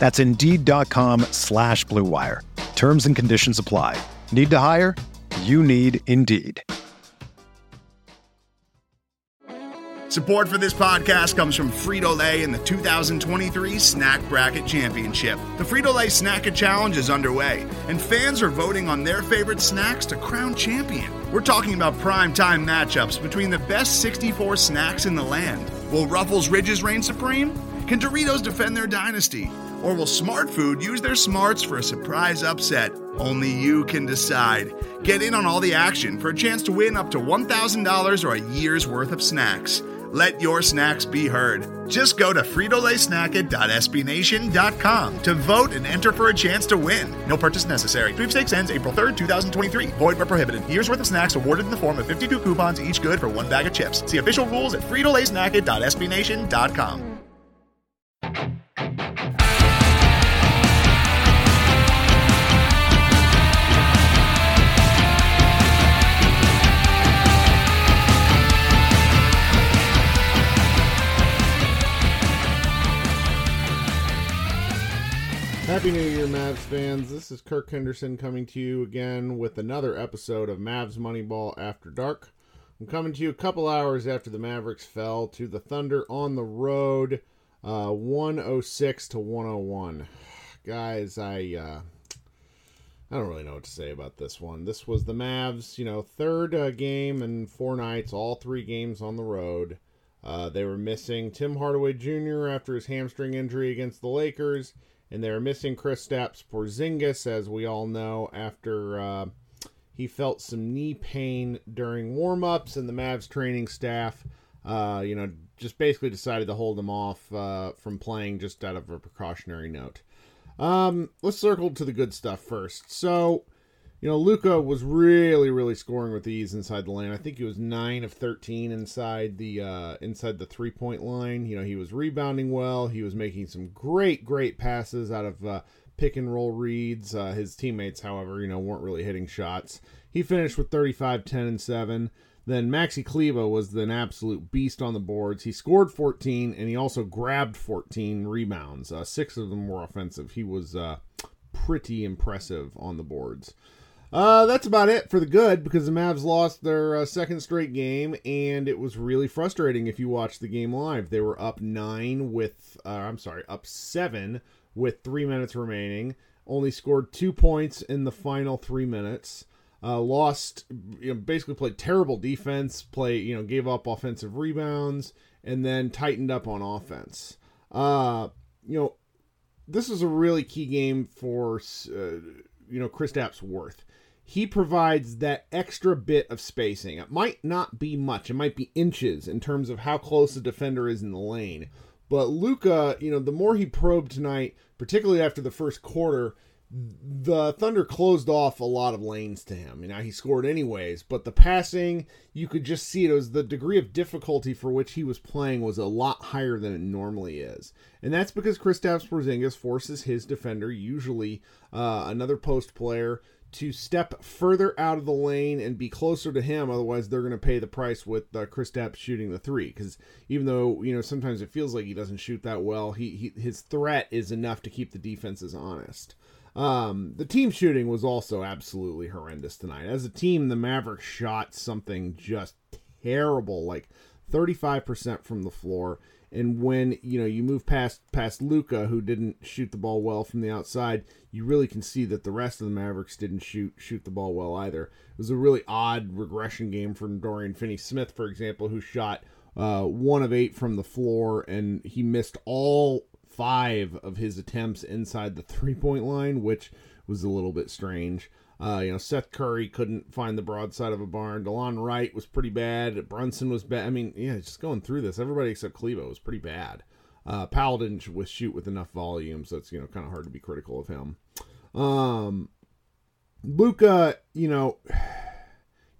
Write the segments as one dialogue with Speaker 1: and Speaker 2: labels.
Speaker 1: That's Indeed.com slash BlueWire. Terms and conditions apply. Need to hire? You need Indeed.
Speaker 2: Support for this podcast comes from Frito Lay and the 2023 Snack Bracket Championship. The Frito Lay Snack Challenge is underway, and fans are voting on their favorite snacks to crown champion. We're talking about prime time matchups between the best 64 snacks in the land. Will Ruffles Ridges reign supreme? Can Doritos defend their dynasty? Or will Smart Food use their smarts for a surprise upset? Only you can decide. Get in on all the action for a chance to win up to $1,000 or a year's worth of snacks. Let your snacks be heard. Just go to fritolaysnacket.sbnation.com to vote and enter for a chance to win. No purchase necessary. Sweepstakes ends April 3rd, 2023. Void where prohibited. Year's worth of snacks awarded in the form of 52 coupons, each good for one bag of chips. See official rules at fritolaysnacket.sbnation.com.
Speaker 3: Mavs fans. This is Kirk Henderson coming to you again with another episode of Mavs Moneyball After Dark. I'm coming to you a couple hours after the Mavericks fell to the Thunder on the road, uh, 106 to 101. Guys, I uh, I don't really know what to say about this one. This was the Mavs, you know, third uh, game in four nights, all three games on the road. Uh, they were missing Tim Hardaway Jr. after his hamstring injury against the Lakers and they're missing Kristaps Porzingis, as we all know, after uh, he felt some knee pain during warmups, and the Mavs training staff, uh, you know, just basically decided to hold him off uh, from playing just out of a precautionary note. Um, let's circle to the good stuff first. So, you know, Luka was really, really scoring with ease inside the lane. I think he was nine of thirteen inside the uh, inside the three point line. You know, he was rebounding well. He was making some great, great passes out of uh, pick and roll reads. Uh, his teammates, however, you know, weren't really hitting shots. He finished with 35, 10, and 7. Then Maxi Kleber was an absolute beast on the boards. He scored 14, and he also grabbed 14 rebounds. Uh, six of them were offensive. He was uh, pretty impressive on the boards. Uh, that's about it for the good because the Mavs lost their uh, second straight game, and it was really frustrating if you watched the game live. They were up nine with, uh, I'm sorry, up seven with three minutes remaining. Only scored two points in the final three minutes. Uh, lost, you know, basically played terrible defense. Play, you know, gave up offensive rebounds, and then tightened up on offense. Uh, you know, this is a really key game for, uh, you know, Chris Kristaps Worth he provides that extra bit of spacing. It might not be much, it might be inches in terms of how close the defender is in the lane. But Luka, you know, the more he probed tonight, particularly after the first quarter, the Thunder closed off a lot of lanes to him. You know, he scored anyways, but the passing, you could just see it was the degree of difficulty for which he was playing was a lot higher than it normally is. And that's because Kristaps Porzingis forces his defender, usually uh, another post player, to step further out of the lane and be closer to him. Otherwise, they're going to pay the price with uh, Kristaps shooting the three. Because even though you know sometimes it feels like he doesn't shoot that well, he, he his threat is enough to keep the defenses honest. Um, the team shooting was also absolutely horrendous tonight. As a team, the Mavericks shot something just terrible, like 35% from the floor. And when you know you move past past Luka, who didn't shoot the ball well from the outside, you really can see that the rest of the Mavericks didn't shoot shoot the ball well either. It was a really odd regression game from Dorian Finney-Smith, for example, who shot uh, one of eight from the floor, and he missed all five of his attempts inside the three point line, which was a little bit strange. Uh, you know, Seth Curry couldn't find the broadside of a barn. Delon Wright was pretty bad. Brunson was bad. I mean, yeah, just going through this, everybody except Kleber was pretty bad. Uh, Powell didn't with shoot with enough volume, so it's you know kind of hard to be critical of him. Um, Luka, you know,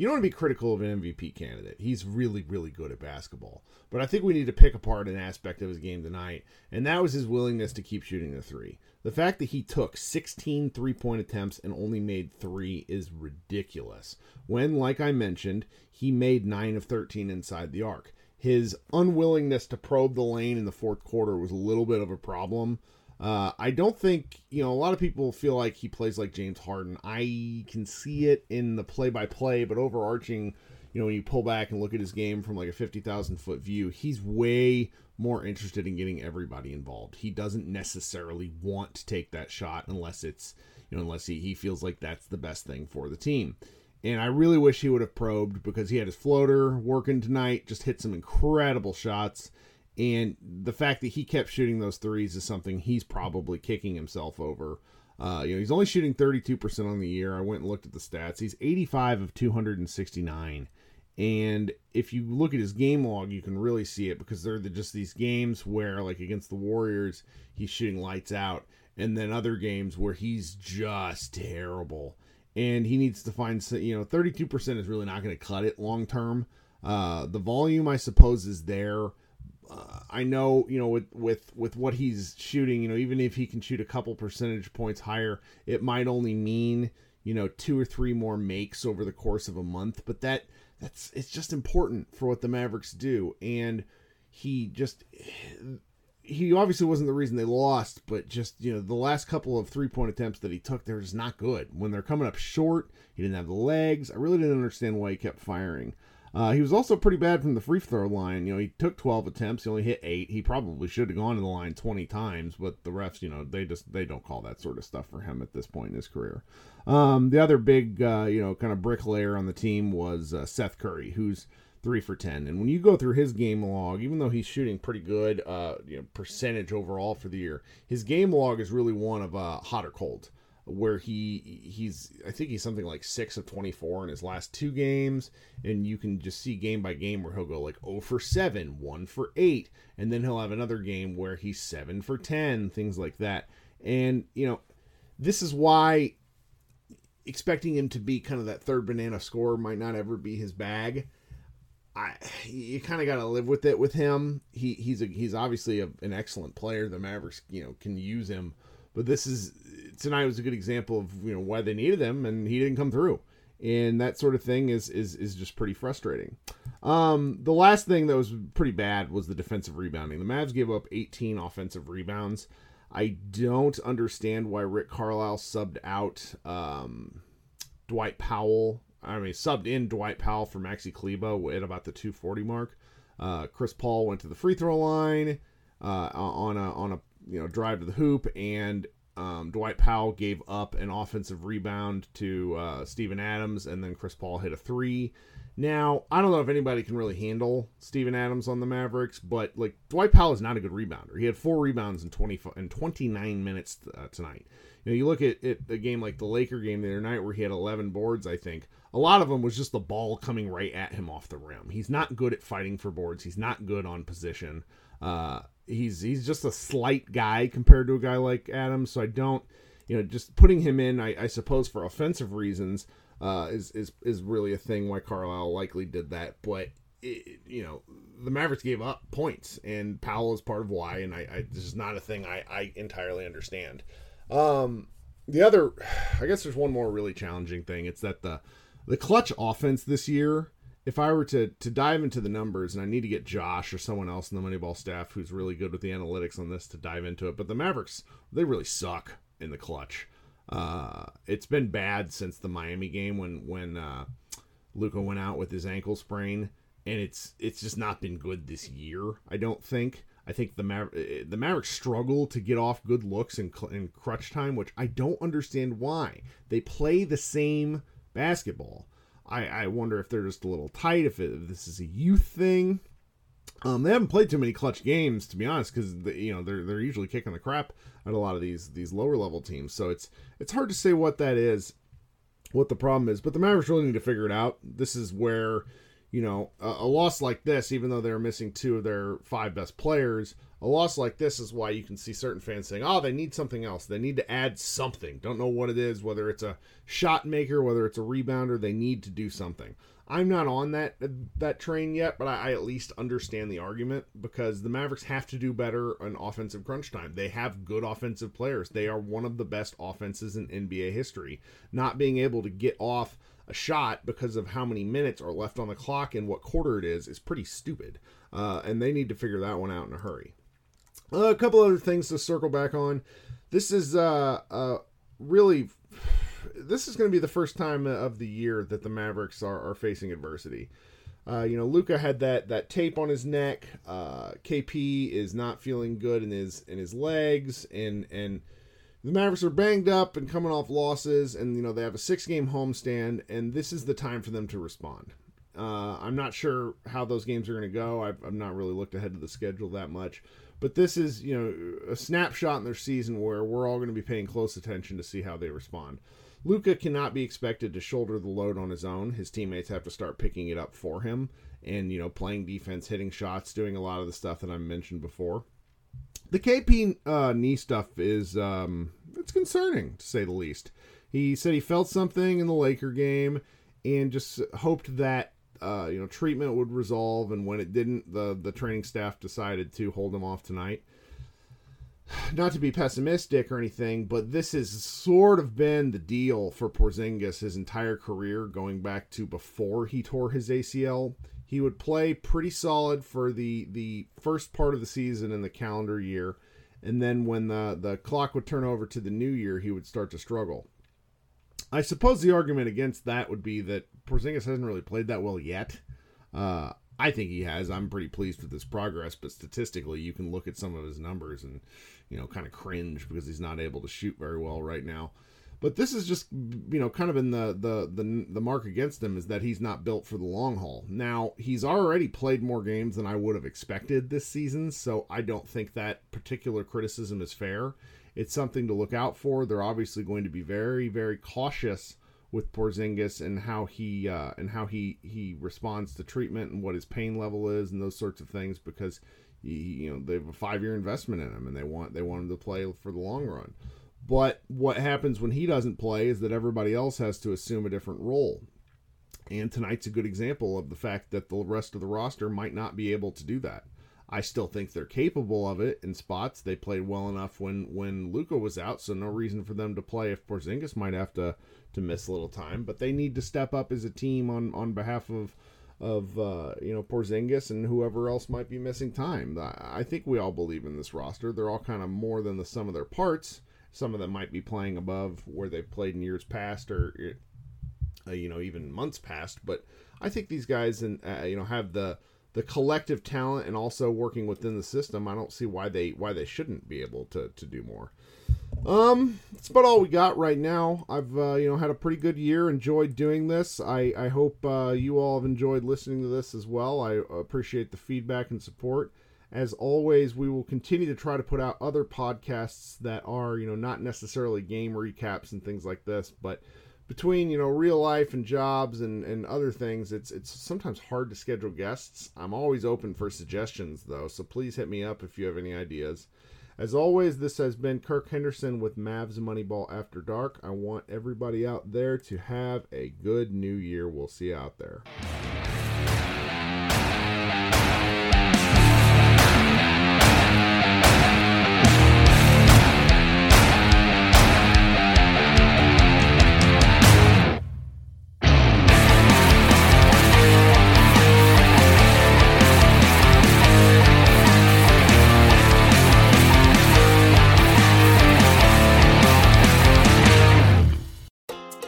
Speaker 3: you don't want to be critical of an MVP candidate. He's really, really good at basketball. But I think we need to pick apart an aspect of his game tonight, and that was his willingness to keep shooting the three. The fact that he took 16 three point attempts and only made three is ridiculous. When, like I mentioned, he made 9 of 13 inside the arc. His unwillingness to probe the lane in the fourth quarter was a little bit of a problem. Uh, I don't think, you know, a lot of people feel like he plays like James Harden. I can see it in the play by play, but overarching, you know, when you pull back and look at his game from like a 50,000 foot view, he's way more interested in getting everybody involved. He doesn't necessarily want to take that shot unless it's, you know, unless he, he feels like that's the best thing for the team. And I really wish he would have probed because he had his floater working tonight, just hit some incredible shots. And the fact that he kept shooting those threes is something he's probably kicking himself over. Uh, you know, he's only shooting 32% on the year. I went and looked at the stats. He's 85 of 269. And if you look at his game log, you can really see it because they're just these games where, like against the Warriors, he's shooting lights out, and then other games where he's just terrible. And he needs to find, you know, 32% is really not going to cut it long term. Uh, the volume, I suppose, is there uh, I know, you know, with with with what he's shooting, you know, even if he can shoot a couple percentage points higher, it might only mean you know two or three more makes over the course of a month. But that that's it's just important for what the Mavericks do, and he just he obviously wasn't the reason they lost, but just you know the last couple of three point attempts that he took, they're just not good. When they're coming up short, he didn't have the legs. I really didn't understand why he kept firing. Uh, he was also pretty bad from the free throw line. You know, he took 12 attempts, he only hit eight. He probably should have gone to the line 20 times, but the refs, you know, they just they don't call that sort of stuff for him at this point in his career. Um, the other big, uh, you know, kind of bricklayer on the team was uh, Seth Curry, who's three for 10. And when you go through his game log, even though he's shooting pretty good, uh, you know, percentage overall for the year, his game log is really one of uh, hot or cold where he he's I think he's something like six of twenty four in his last two games, and you can just see game by game where he'll go like oh for seven, one for eight, and then he'll have another game where he's seven for ten, things like that. And you know, this is why expecting him to be kind of that third banana scorer might not ever be his bag. I you kind of got to live with it with him. He he's a he's obviously a, an excellent player. The Mavericks you know can use him, but this is tonight was a good example of you know why they needed him and he didn't come through and that sort of thing is is is just pretty frustrating. Um, the last thing that was pretty bad was the defensive rebounding. The Mavs gave up 18 offensive rebounds. I don't understand why Rick Carlisle subbed out um, Dwight Powell. I mean, subbed in Dwight Powell for Maxi Kleber at about the 240 mark. Uh, Chris Paul went to the free throw line uh, on a on a you know drive to the hoop, and um, Dwight Powell gave up an offensive rebound to uh, Steven Adams, and then Chris Paul hit a three. Now, I don't know if anybody can really handle Steven Adams on the Mavericks, but like Dwight Powell is not a good rebounder. He had four rebounds in 20 in 29 minutes uh, tonight. You know, you look at, at a game like the Laker game the other night where he had 11 boards, I think. A lot of them was just the ball coming right at him off the rim. He's not good at fighting for boards. He's not good on position. Uh, he's he's just a slight guy compared to a guy like Adams. So I don't, you know, just putting him in, I, I suppose for offensive reasons, uh, is is is really a thing why Carlisle likely did that. But it, you know, the Mavericks gave up points, and Powell is part of why. And I, I this is not a thing I I entirely understand. Um, the other, I guess there's one more really challenging thing. It's that the the clutch offense this year if I were to to dive into the numbers, and I need to get Josh or someone else in the Moneyball staff who's really good with the analytics on this to dive into it, but the Mavericks they really suck in the clutch. Uh, it's been bad since the Miami game when when uh, Luka went out with his ankle sprain, and it's it's just not been good this year. I don't think. I think the Maver- the Mavericks struggle to get off good looks in, in crutch time, which I don't understand why. They play the same basketball. I, I wonder if they're just a little tight, if, it, if this is a youth thing. Um, they haven't played too many clutch games, to be honest, because you know they're they're usually kicking the crap at a lot of these these lower level teams. So it's it's hard to say what that is, what the problem is. But the Mavericks really need to figure it out. This is where you know, a, a, loss like this, even though they're missing two of their five best players, a loss like this is why you can see certain fans saying, oh, they need something else. They need to add something. Don't know what it is, whether it's a shot maker, whether it's a rebounder, they need to do something. I'm not on that that train yet, but I, I at least understand the argument because the Mavericks have to do better in offensive crunch time. They have good offensive players. They are one of the best offenses in NBA history. Not being able to get off – a shot because of how many minutes are left on the clock and what quarter it is is pretty stupid. Uh, and they need to figure that one out in a hurry. Uh, a couple other things to circle back on. This is uh, uh, really, this is going to be the first time of the year that the Mavericks are, are facing adversity. Uh, you know, Luka had that that tape on his neck. Uh, KP is not feeling good in his in his legs, and and the Mavericks are banged up and coming off losses, and you know they have a six-game homestand, and this is the time for them to respond. Uh, I'm not sure how those games are going to go. I've, I've, not really looked ahead to the schedule that much, but this is you know a snapshot in their season where we're all going to be paying close attention to see how they respond. Luka cannot be expected to shoulder the load on his own. His teammates have to start picking it up for him, and you know playing defense, hitting shots, doing a lot of the stuff that I mentioned before the KP uh, knee stuff is um, it's concerning to say the least. He said he felt something in the Laker game and just hoped that uh, you know treatment would resolve. And when it didn't, the the training staff decided to hold him off tonight. Not to be pessimistic or anything, but this has sort of been the deal for Porzingis his entire career, going back to before he tore his ACL he would play pretty solid for the the first part of the season in the calendar year and then when the the clock would turn over to the new year he would start to struggle i suppose the argument against that would be that Porzingis hasn't really played that well yet uh, I think he has. I'm pretty pleased with his progress, but statistically, you can look at some of his numbers and, you know, kind of cringe because he's not able to shoot very well right now. But this is just you know kind of in the the the the mark against him is that he's not built for the long haul. Now he's already played more games than I would have expected this season, so I don't think that particular criticism is fair. It's something to look out for. They're obviously going to be very very cautious with Porzingis and how he uh, and how he he responds to treatment and what his pain level is and those sorts of things because he, you know they have a five year investment in him and they want they want him to play for the long run. But what happens when he doesn't play is that everybody else has to assume a different role. And tonight's a good example of the fact that the rest of the roster might not be able to do that. I still think they're capable of it in spots. They played well enough when when Luka was out, so no reason for them to play if Porzingis might have to to miss a little time. But they need to step up as a team on on behalf of of uh, you know Porzingis and whoever else might be missing time. I think we all believe in this roster. They're all kind of more than the sum of their parts. Some of them might be playing above where they've played in years past or uh, you know even months past. But I think these guys and uh, you know have the the collective talent and also working within the system. I don't see why they why they shouldn't be able to to do more. Um, that's about all we got right now. I've uh, you know had a pretty good year. Enjoyed doing this. I I hope uh, you all have enjoyed listening to this as well. I appreciate the feedback and support. As always, we will continue to try to put out other podcasts that are, you know, not necessarily game recaps and things like this, but between, you know, real life and jobs and, and other things, it's it's sometimes hard to schedule guests. I'm always open for suggestions though, so please hit me up if you have any ideas. As always, this has been Kirk Henderson with Mavs Moneyball After Dark. I want everybody out there to have a good new year. We'll see you out there.